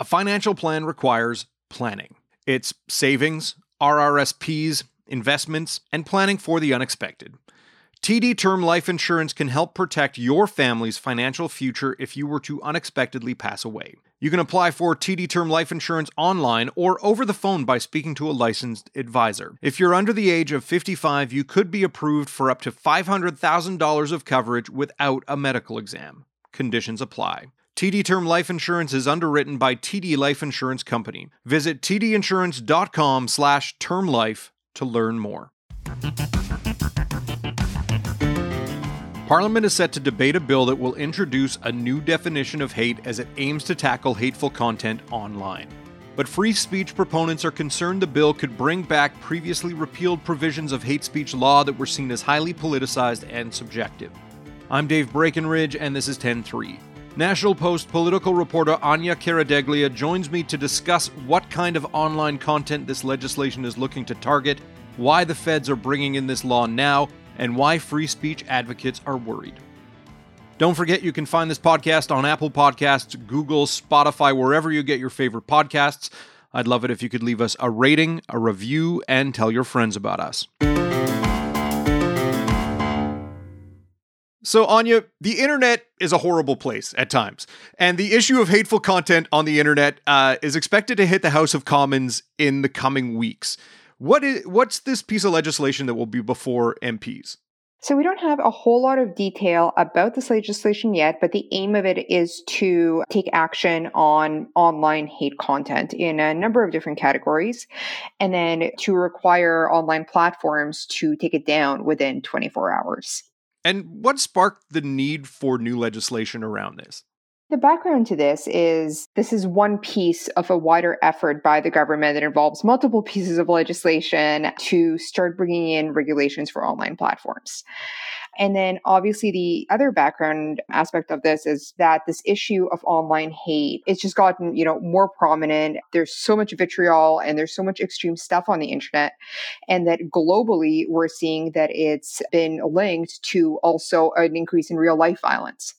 A financial plan requires planning. It's savings, RRSPs, investments, and planning for the unexpected. TD Term Life Insurance can help protect your family's financial future if you were to unexpectedly pass away. You can apply for TD Term Life Insurance online or over the phone by speaking to a licensed advisor. If you're under the age of 55, you could be approved for up to $500,000 of coverage without a medical exam. Conditions apply. TD Term Life Insurance is underwritten by TD Life Insurance Company. Visit tdinsurance.com slash term life to learn more. Parliament is set to debate a bill that will introduce a new definition of hate as it aims to tackle hateful content online. But free speech proponents are concerned the bill could bring back previously repealed provisions of hate speech law that were seen as highly politicized and subjective. I'm Dave Breckenridge, and this is 10 3. National Post political reporter Anja Karadeglija joins me to discuss what kind of online content this legislation is looking to target, why the feds are bringing in this law now, and why free speech advocates are worried. Don't forget you can find this podcast on Apple Podcasts, Google, Spotify, wherever you get your favorite podcasts. I'd love it if you could leave us a rating, a review, and tell your friends about us. So, Anja, the internet is a horrible place at times. And the issue of hateful content on the internet uh, is expected to hit the House of Commons in the coming weeks. What is what's this piece of legislation that will be before MPs? So we don't have a whole lot of detail about this legislation yet, but the aim of it is to take action on online hate content in a number of different categories, and then to require online platforms to take it down within 24 hours. And what sparked the need for new legislation around this? The background to this is this is one piece of a wider effort by the government that involves multiple pieces of legislation to start bringing in regulations for online platforms. And then obviously the other background aspect of this is that this issue of online hate it's just gotten, you know, more prominent. There's so much vitriol and there's so much extreme stuff on the internet and that globally we're seeing that it's been linked to also an increase in real life violence.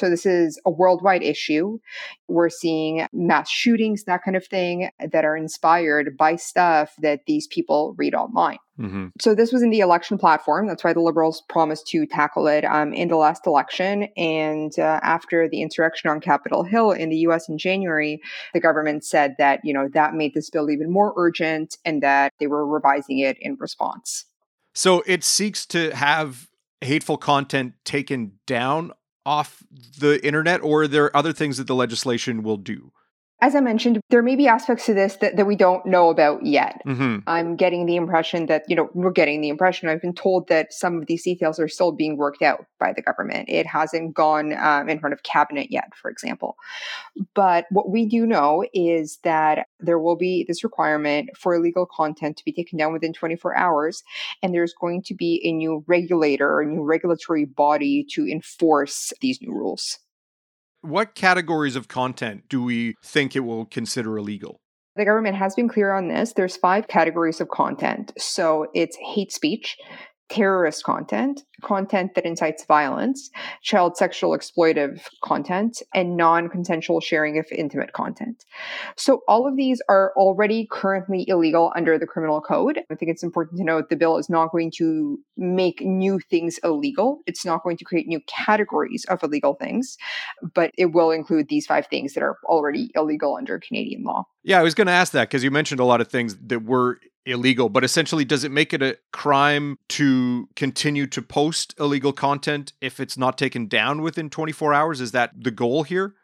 So this is a worldwide issue. We're seeing mass shootings, that kind of thing, that are inspired by stuff that these people read online. Mm-hmm. So this was in the election platform. That's why the Liberals promised to tackle it um, in the last election. And uh, after the insurrection on Capitol Hill in the U.S. in January, the government said that you know that made this bill even more urgent, and that they were revising it in response. So it seeks to have hateful content taken down off the internet, or are there other things that the legislation will do? As I mentioned, there may be aspects to this that, that we don't know about yet. Mm-hmm. I'm getting the impression that, you know, we're getting the impression, I've been told that some of these details are still being worked out by the government. It hasn't gone um, in front of cabinet yet, for example. But what we do know is that there will be this requirement for illegal content to be taken down within 24 hours. And there's going to be a new regulator, a new regulatory body to enforce these new rules. What categories of content do we think it will consider illegal? The government has been clear on this. There's five categories of content. So it's hate speech, terrorist content, content that incites violence, child sexual exploitive content, and non consensual sharing of intimate content. So, all of these are already currently illegal under the criminal code. I think it's important to note the bill is not going to make new things illegal. It's not going to create new categories of illegal things, but it will include these five things that are already illegal under Canadian law. Yeah, I was going to ask that because you mentioned a lot of things that were illegal, but essentially, does it make it a crime to continue to post illegal content if it's not taken down within 24 hours? Is that the goal here?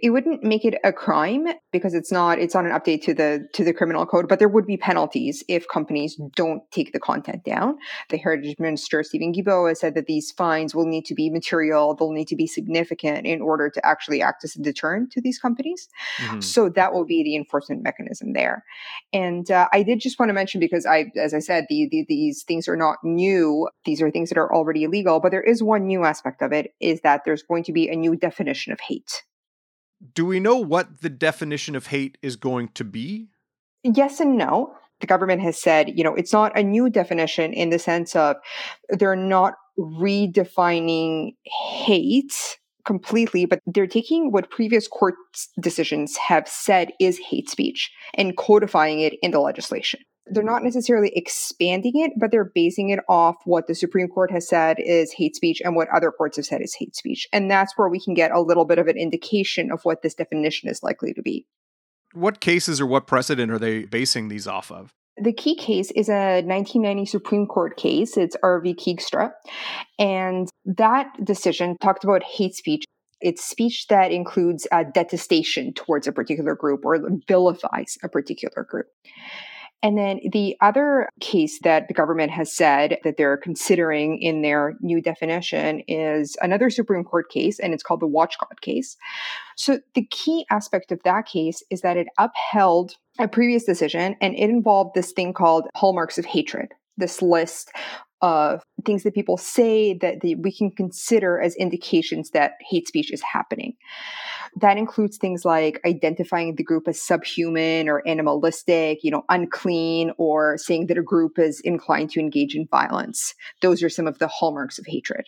It wouldn't make it a crime because it's not it's not an update to the to the criminal code but there would be penalties if companies don't take the content down. The heritage minister stephen guilbeault has said that these fines will need to be material they'll need to be significant in order to actually act as a deterrent to these companies. Mm-hmm. so that will be the enforcement mechanism there. And uh, i did just want to mention because i as i said the, the, these things are not new these are things that are already illegal but there is one new aspect of it is that there's going to be a new definition of hate do we know what the definition of hate is going to be? Yes and no. The government has said, you know, it's not a new definition in the sense of they're not redefining hate completely, but they're taking what previous court decisions have said is hate speech and codifying it in the legislation. They're not necessarily expanding it, but they're basing it off what the Supreme Court has said is hate speech and what other courts have said is hate speech. And that's where we can get a little bit of an indication of what this definition is likely to be. What cases or what precedent are they basing these off of? The key case is a 1990 Supreme Court case. It's R.V. Keegstra. And that decision talked about hate speech. It's speech that includes a detestation towards a particular group or vilifies a particular group. And then the other case that the government has said that they're considering in their new definition is another Supreme Court case, and it's called the Whatcott case. So the key aspect of that case is that it upheld a previous decision and it involved this thing called hallmarks of hatred this list of things that people say that we can consider as indications that hate speech is happening. That includes things like identifying the group as subhuman or animalistic, you know, unclean, or saying that a group is inclined to engage in violence. Those are some of the hallmarks of hatred.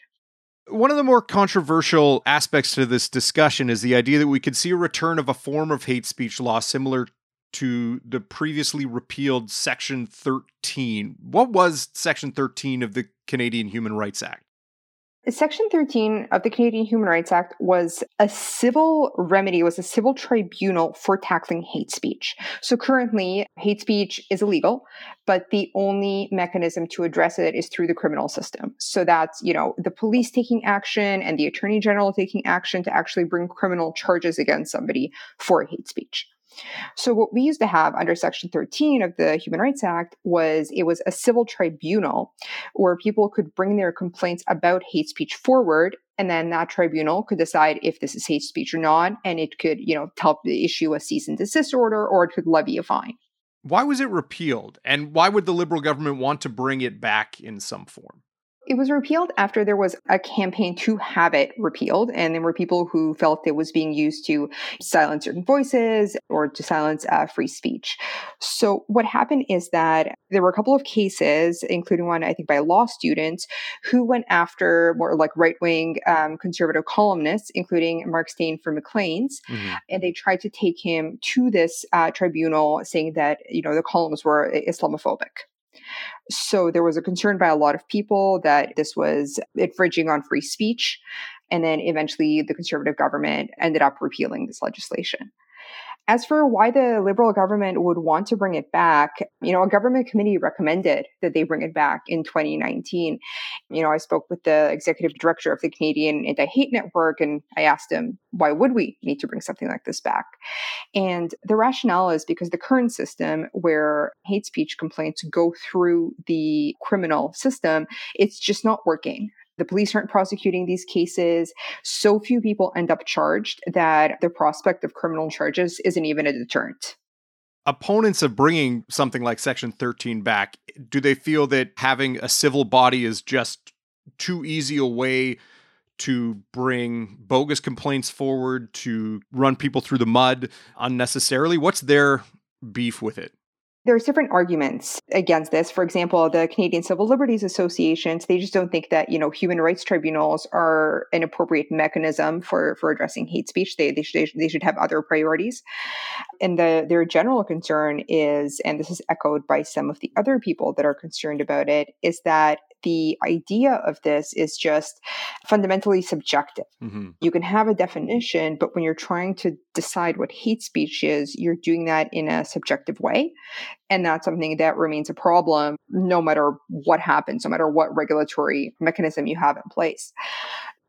One of the more controversial aspects to this discussion is the idea that we could see a return of a form of hate speech law similar to the previously repealed Section 13. What was Section 13 of the Canadian Human Rights Act? Section 13 of the Canadian Human Rights Act was a civil remedy, was a civil tribunal for tackling hate speech. So currently, hate speech is illegal, but the only mechanism to address it is through the criminal system. So that's, you know, the police taking action and the attorney general taking action to actually bring criminal charges against somebody for hate speech. So what we used to have under Section 13 of the Human Rights Act was it was a civil tribunal where people could bring their complaints about hate speech forward and then that tribunal could decide if this is hate speech or not and it could, you know, help issue a cease and desist order or it could levy a fine. Why was it repealed and why would the liberal government want to bring it back in some form? It was repealed after there was a campaign to have it repealed, and there were people who felt it was being used to silence certain voices or to silence uh, free speech. So, what happened is that there were a couple of cases, including one I think by law students, who went after more like right wing um, conservative columnists, including Mark Steyn from Maclean's, mm-hmm. and they tried to take him to this uh, tribunal, saying that you know the columns were Islamophobic. So there was a concern by a lot of people that this was infringing on free speech. And then eventually the conservative government ended up repealing this legislation. As for why the liberal government would want to bring it back, you know, a government committee recommended that they bring it back in 2019. You know, I spoke with the executive director of the Canadian Anti Hate Network and I asked him, why would we need to bring something like this back? And the rationale is because the current system where hate speech complaints go through the criminal system, it's just not working. The police aren't prosecuting these cases. So few people end up charged that the prospect of criminal charges isn't even a deterrent. Opponents of bringing something like Section 13 back, do they feel that having a civil body is just too easy a way to bring bogus complaints forward, to run people through the mud unnecessarily? What's their beef with it? There's different arguments against this. For example, the Canadian Civil Liberties Associations, they just don't think that, you know, human rights tribunals are an appropriate mechanism for, for addressing hate speech. They, they, should, they should have other priorities. And the, their general concern is, and this is echoed by some of the other people that are concerned about it, is that the idea of this is just fundamentally subjective. Mm-hmm. You can have a definition, but when you're trying to decide what hate speech is, you're doing that in a subjective way. And that's something that remains a problem no matter what happens, no matter what regulatory mechanism you have in place.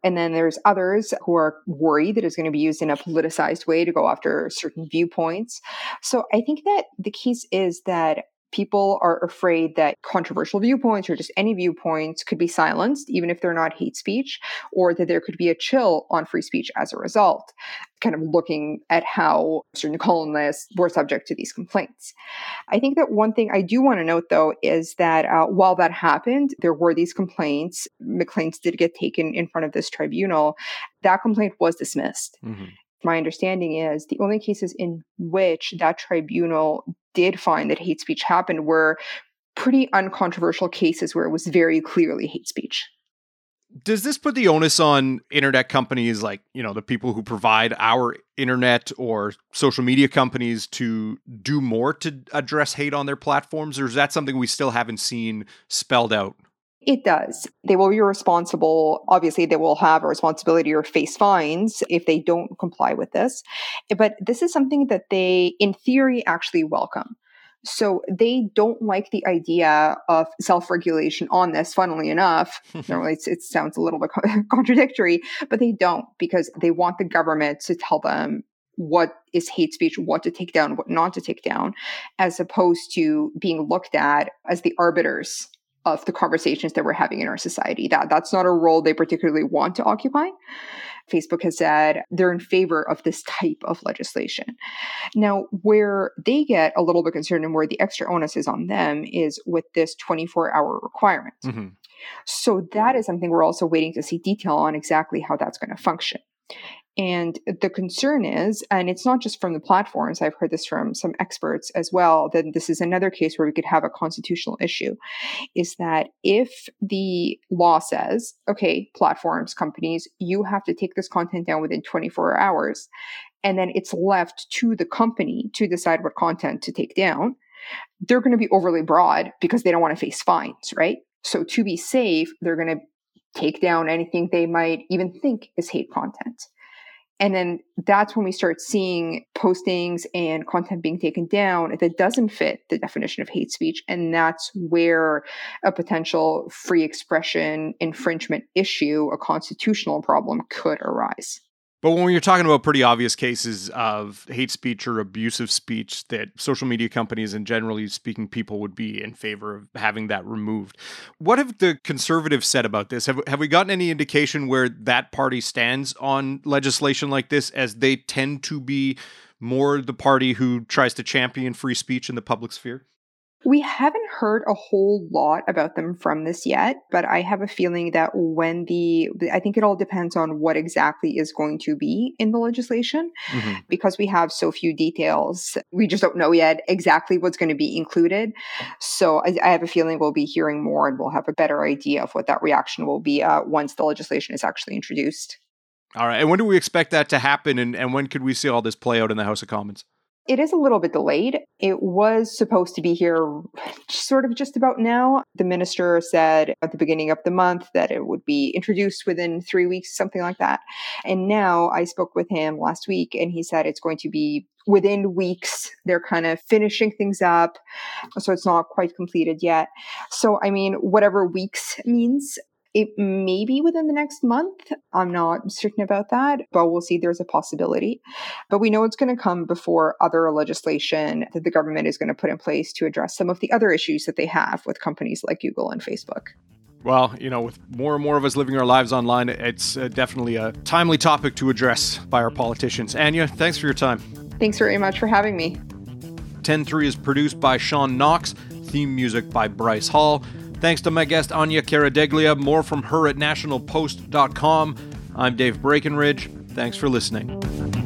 And then there's others who are worried that it's going to be used in a politicized way to go after certain viewpoints. So I think that the case is that people are afraid that controversial viewpoints or just any viewpoints could be silenced, even if they're not hate speech, or that there could be a chill on free speech as a result, kind of looking at how certain columnists were subject to these complaints. I think that one thing I do want to note, though, is that uh, while that happened, there were these complaints. Maclean's did get taken in front of this tribunal. That complaint was dismissed. Mm-hmm my understanding is the only cases in which that tribunal did find that hate speech happened were pretty uncontroversial cases where it was very clearly hate speech. Does this put the onus on internet companies like, you know, the people who provide our internet or social media companies to do more to address hate on their platforms? Or is that something we still haven't seen spelled out? It does. They will be responsible. Obviously, they will have a responsibility or face fines if they don't comply with this. But this is something that they, in theory, actually welcome. So they don't like the idea of self-regulation on this. Funnily enough, normally it sounds a little bit contradictory, but they don't because they want the government to tell them what is hate speech, what to take down, what not to take down, as opposed to being looked at as the arbiters of the conversations that we're having in our society. That that's not a role they particularly want to occupy. Facebook has said they're in favor of this type of legislation. Now, where they get a little bit concerned and where the extra onus is on them is with this 24 hour requirement. Mm-hmm. So, that is something we're also waiting to see detail on exactly how that's going to function. And the concern is, and it's not just from the platforms, I've heard this from some experts as well, that this is another case where we could have a constitutional issue, is that if the law says, okay, platforms, companies, you have to take this content down within 24 hours, and then it's left to the company to decide what content to take down, they're going to be overly broad because they don't want to face fines, right? So to be safe, they're going to take down anything they might even think is hate content. And then that's when we start seeing postings and content being taken down that doesn't fit the definition of hate speech. And that's where a potential free expression infringement issue, a constitutional problem could arise. But when you're talking about pretty obvious cases of hate speech or abusive speech that social media companies and generally speaking people would be in favor of having that removed, what have the conservatives said about this? Have, have we gotten any indication where that party stands on legislation like this as they tend to be more the party who tries to champion free speech in the public sphere? We haven't heard a whole lot about them from this yet, but I have a feeling that when the, I think it all depends on what exactly is going to be in the legislation. Mm-hmm. Because we have so few details, we just don't know yet exactly what's going to be included. So I, I have a feeling we'll be hearing more and we'll have a better idea of what that reaction will be uh, once the legislation is actually introduced. All right. And when do we expect that to happen? And, and when could we see all this play out in the House of Commons? It is a little bit delayed. It was supposed to be here sort of just about now. The minister said at the beginning of the month that it would be introduced within three weeks, something like that. And now I spoke with him last week and he said it's going to be within weeks. They're kind of finishing things up. So it's not quite completed yet. So, I mean, whatever weeks means, it may be within the next month. I'm not certain about that, but we'll see. There's a possibility. But we know it's going to come before other legislation that the government is going to put in place to address some of the other issues that they have with companies like Google and Facebook. Well, you know, with more and more of us living our lives online, it's uh, definitely a timely topic to address by our politicians. Anja, thanks for your time. Thanks very much for having me. 10.3 is produced by Sean Knox, theme music by Bryce Hall. Thanks to my guest Anja Karadeglija. More from her at nationalpost.com. I'm Dave Breckenridge. Thanks for listening.